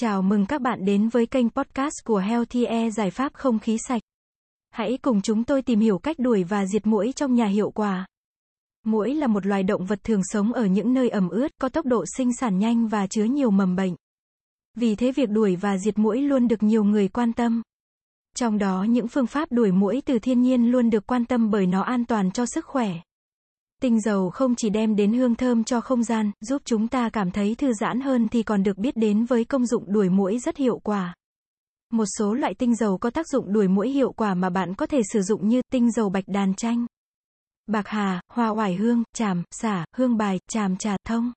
Chào mừng các bạn đến với kênh podcast của Healthy Air giải pháp không khí sạch. Hãy cùng chúng tôi tìm hiểu cách đuổi và diệt muỗi trong nhà hiệu quả. Muỗi là một loài động vật thường sống ở những nơi ẩm ướt, có tốc độ sinh sản nhanh và chứa nhiều mầm bệnh. Vì thế việc đuổi và diệt muỗi luôn được nhiều người quan tâm. Trong đó những phương pháp đuổi muỗi từ thiên nhiên luôn được quan tâm bởi nó an toàn cho sức khỏe. Tinh dầu không chỉ đem đến hương thơm cho không gian, giúp chúng ta cảm thấy thư giãn hơn thì còn được biết đến với công dụng đuổi muỗi rất hiệu quả. Một số loại tinh dầu có tác dụng đuổi muỗi hiệu quả mà bạn có thể sử dụng như tinh dầu bạch đàn chanh, bạc hà, hoa oải hương, tràm, xả, hương bài, tràm trà, thông.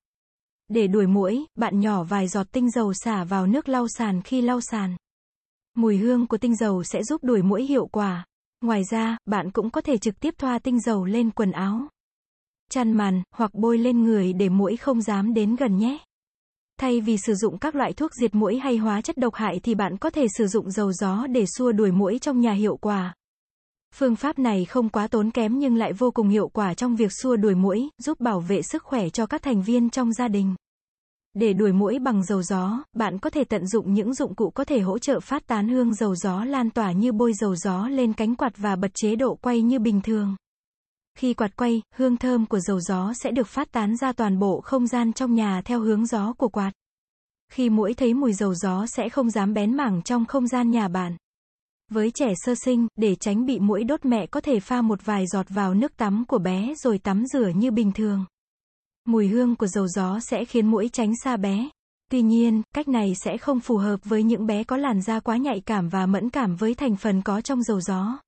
Để đuổi muỗi, bạn nhỏ vài giọt tinh dầu xả vào nước lau sàn khi lau sàn. Mùi hương của tinh dầu sẽ giúp đuổi muỗi hiệu quả. Ngoài ra, bạn cũng có thể trực tiếp thoa tinh dầu lên quần áo chăn màn, hoặc bôi lên người để muỗi không dám đến gần nhé. Thay vì sử dụng các loại thuốc diệt muỗi hay hóa chất độc hại thì bạn có thể sử dụng dầu gió để xua đuổi muỗi trong nhà hiệu quả. Phương pháp này không quá tốn kém nhưng lại vô cùng hiệu quả trong việc xua đuổi muỗi, giúp bảo vệ sức khỏe cho các thành viên trong gia đình. Để đuổi muỗi bằng dầu gió, bạn có thể tận dụng những dụng cụ có thể hỗ trợ phát tán hương dầu gió lan tỏa như bôi dầu gió lên cánh quạt và bật chế độ quay như bình thường. Khi quạt quay, hương thơm của dầu gió sẽ được phát tán ra toàn bộ không gian trong nhà theo hướng gió của quạt. Khi muỗi thấy mùi dầu gió sẽ không dám bén mảng trong không gian nhà bạn. Với trẻ sơ sinh, để tránh bị muỗi đốt mẹ có thể pha một vài giọt vào nước tắm của bé rồi tắm rửa như bình thường. Mùi hương của dầu gió sẽ khiến muỗi tránh xa bé. Tuy nhiên, cách này sẽ không phù hợp với những bé có làn da quá nhạy cảm và mẫn cảm với thành phần có trong dầu gió.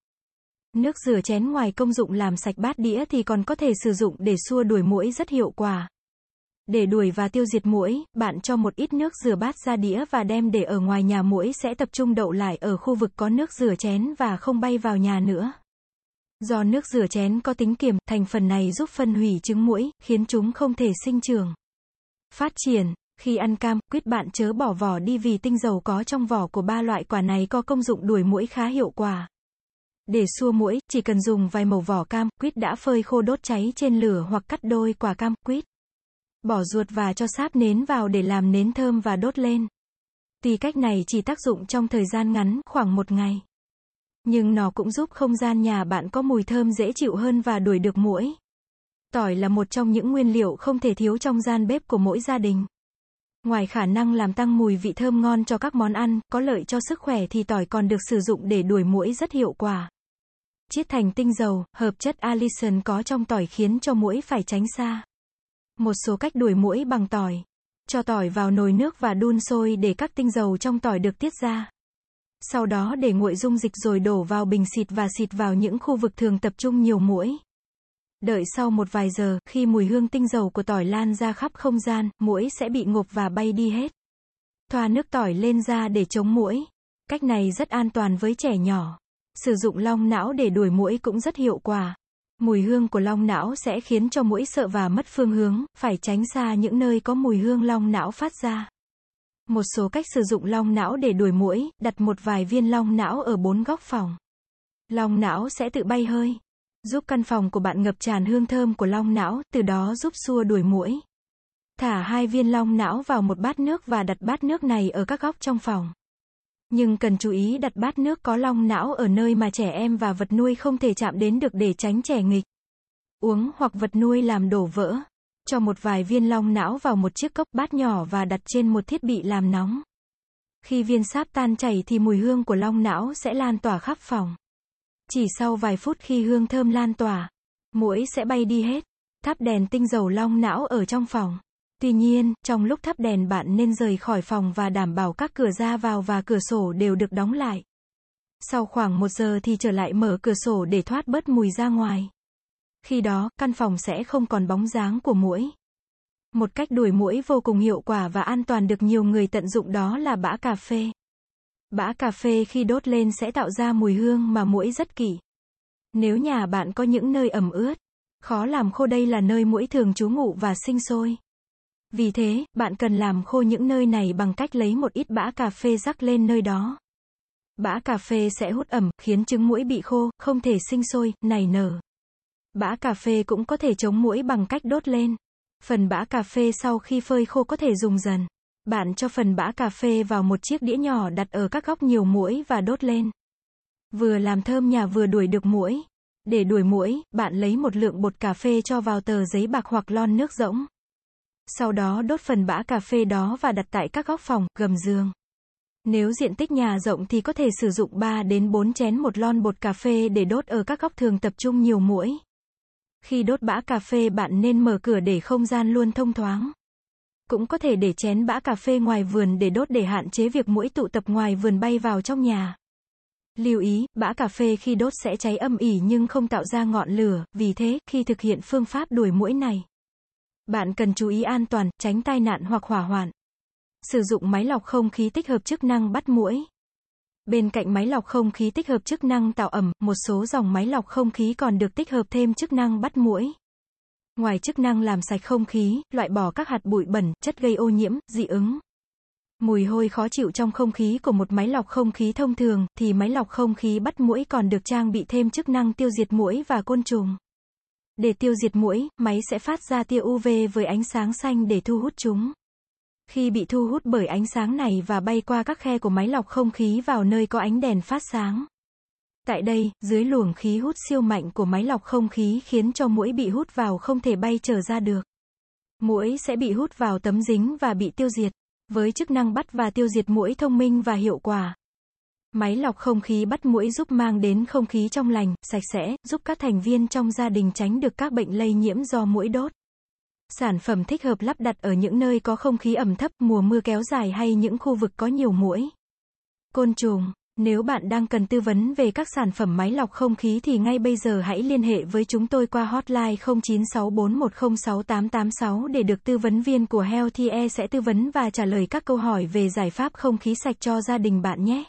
Nước rửa chén ngoài công dụng làm sạch bát đĩa thì còn có thể sử dụng để xua đuổi muỗi rất hiệu quả. Để đuổi và tiêu diệt muỗi, bạn cho một ít nước rửa bát ra đĩa và đem để ở ngoài nhà muỗi sẽ tập trung đậu lại ở khu vực có nước rửa chén và không bay vào nhà nữa. Do nước rửa chén có tính kiềm, thành phần này giúp phân hủy trứng muỗi, khiến chúng không thể sinh trưởng. Phát triển Khi ăn cam, quyết bạn chớ bỏ vỏ đi vì tinh dầu có trong vỏ của ba loại quả này có công dụng đuổi muỗi khá hiệu quả. Để xua muỗi, chỉ cần dùng vài màu vỏ cam, quýt đã phơi khô đốt cháy trên lửa hoặc cắt đôi quả cam, quýt. Bỏ ruột và cho sáp nến vào để làm nến thơm và đốt lên. Tuy cách này chỉ tác dụng trong thời gian ngắn, khoảng một ngày. Nhưng nó cũng giúp không gian nhà bạn có mùi thơm dễ chịu hơn và đuổi được muỗi. Tỏi là một trong những nguyên liệu không thể thiếu trong gian bếp của mỗi gia đình. Ngoài khả năng làm tăng mùi vị thơm ngon cho các món ăn, có lợi cho sức khỏe thì tỏi còn được sử dụng để đuổi muỗi rất hiệu quả chiết thành tinh dầu, hợp chất allicin có trong tỏi khiến cho muỗi phải tránh xa. Một số cách đuổi muỗi bằng tỏi. Cho tỏi vào nồi nước và đun sôi để các tinh dầu trong tỏi được tiết ra. Sau đó để nguội dung dịch rồi đổ vào bình xịt và xịt vào những khu vực thường tập trung nhiều muỗi. Đợi sau một vài giờ, khi mùi hương tinh dầu của tỏi lan ra khắp không gian, muỗi sẽ bị ngộp và bay đi hết. Thoa nước tỏi lên da để chống muỗi. Cách này rất an toàn với trẻ nhỏ. Sử dụng long não để đuổi muỗi cũng rất hiệu quả. Mùi hương của long não sẽ khiến cho muỗi sợ và mất phương hướng, phải tránh xa những nơi có mùi hương long não phát ra. Một số cách sử dụng long não để đuổi muỗi, đặt một vài viên long não ở bốn góc phòng. Long não sẽ tự bay hơi, giúp căn phòng của bạn ngập tràn hương thơm của long não, từ đó giúp xua đuổi muỗi. Thả hai viên long não vào một bát nước và đặt bát nước này ở các góc trong phòng. Nhưng cần chú ý đặt bát nước có long não ở nơi mà trẻ em và vật nuôi không thể chạm đến được để tránh trẻ nghịch. Uống hoặc vật nuôi làm đổ vỡ. Cho một vài viên long não vào một chiếc cốc bát nhỏ và đặt trên một thiết bị làm nóng. Khi viên sáp tan chảy thì mùi hương của long não sẽ lan tỏa khắp phòng. Chỉ sau vài phút khi hương thơm lan tỏa, muỗi sẽ bay đi hết. Thắp đèn tinh dầu long não ở trong phòng. Tuy nhiên, trong lúc thắp đèn bạn nên rời khỏi phòng và đảm bảo các cửa ra vào và cửa sổ đều được đóng lại. Sau khoảng một giờ thì trở lại mở cửa sổ để thoát bớt mùi ra ngoài. Khi đó, căn phòng sẽ không còn bóng dáng của muỗi. Một cách đuổi muỗi vô cùng hiệu quả và an toàn được nhiều người tận dụng đó là bã cà phê. Bã cà phê khi đốt lên sẽ tạo ra mùi hương mà muỗi rất kỵ. Nếu nhà bạn có những nơi ẩm ướt, khó làm khô đây là nơi muỗi thường trú ngụ và sinh sôi. Vì thế, bạn cần làm khô những nơi này bằng cách lấy một ít bã cà phê rắc lên nơi đó. Bã cà phê sẽ hút ẩm, khiến trứng muỗi bị khô, không thể sinh sôi, nảy nở. Bã cà phê cũng có thể chống muỗi bằng cách đốt lên. Phần bã cà phê sau khi phơi khô có thể dùng dần. Bạn cho phần bã cà phê vào một chiếc đĩa nhỏ đặt ở các góc nhiều muỗi và đốt lên. Vừa làm thơm nhà vừa đuổi được muỗi. Để đuổi muỗi, bạn lấy một lượng bột cà phê cho vào tờ giấy bạc hoặc lon nước rỗng. Sau đó đốt phần bã cà phê đó và đặt tại các góc phòng, gầm giường. Nếu diện tích nhà rộng thì có thể sử dụng 3 đến 4 chén một lon bột cà phê để đốt ở các góc thường tập trung nhiều muỗi. Khi đốt bã cà phê bạn nên mở cửa để không gian luôn thông thoáng. Cũng có thể để chén bã cà phê ngoài vườn để đốt để hạn chế việc muỗi tụ tập ngoài vườn bay vào trong nhà. Lưu ý, bã cà phê khi đốt sẽ cháy âm ỉ nhưng không tạo ra ngọn lửa, vì thế, khi thực hiện phương pháp đuổi muỗi này, bạn cần chú ý an toàn, tránh tai nạn hoặc hỏa hoạn. Sử dụng máy lọc không khí tích hợp chức năng bắt muỗi. Bên cạnh máy lọc không khí tích hợp chức năng tạo ẩm, một số dòng máy lọc không khí còn được tích hợp thêm chức năng bắt muỗi. Ngoài chức năng làm sạch không khí, loại bỏ các hạt bụi bẩn, chất gây ô nhiễm, dị ứng, mùi hôi khó chịu trong không khí của một máy lọc không khí thông thường, thì máy lọc không khí bắt muỗi còn được trang bị thêm chức năng tiêu diệt muỗi và côn trùng. Để tiêu diệt muỗi, máy sẽ phát ra tia UV với ánh sáng xanh để thu hút chúng. Khi bị thu hút bởi ánh sáng này và bay qua các khe của máy lọc không khí vào nơi có ánh đèn phát sáng. Tại đây, dưới luồng khí hút siêu mạnh của máy lọc không khí khiến cho muỗi bị hút vào không thể bay trở ra được. Muỗi sẽ bị hút vào tấm dính và bị tiêu diệt. Với chức năng bắt và tiêu diệt muỗi thông minh và hiệu quả. Máy lọc không khí bắt muỗi giúp mang đến không khí trong lành, sạch sẽ, giúp các thành viên trong gia đình tránh được các bệnh lây nhiễm do muỗi đốt. Sản phẩm thích hợp lắp đặt ở những nơi có không khí ẩm thấp, mùa mưa kéo dài hay những khu vực có nhiều muỗi. Côn trùng Nếu bạn đang cần tư vấn về các sản phẩm máy lọc không khí thì ngay bây giờ hãy liên hệ với chúng tôi qua hotline 0964106886 để được tư vấn viên của Healthy Air sẽ tư vấn và trả lời các câu hỏi về giải pháp không khí sạch cho gia đình bạn nhé.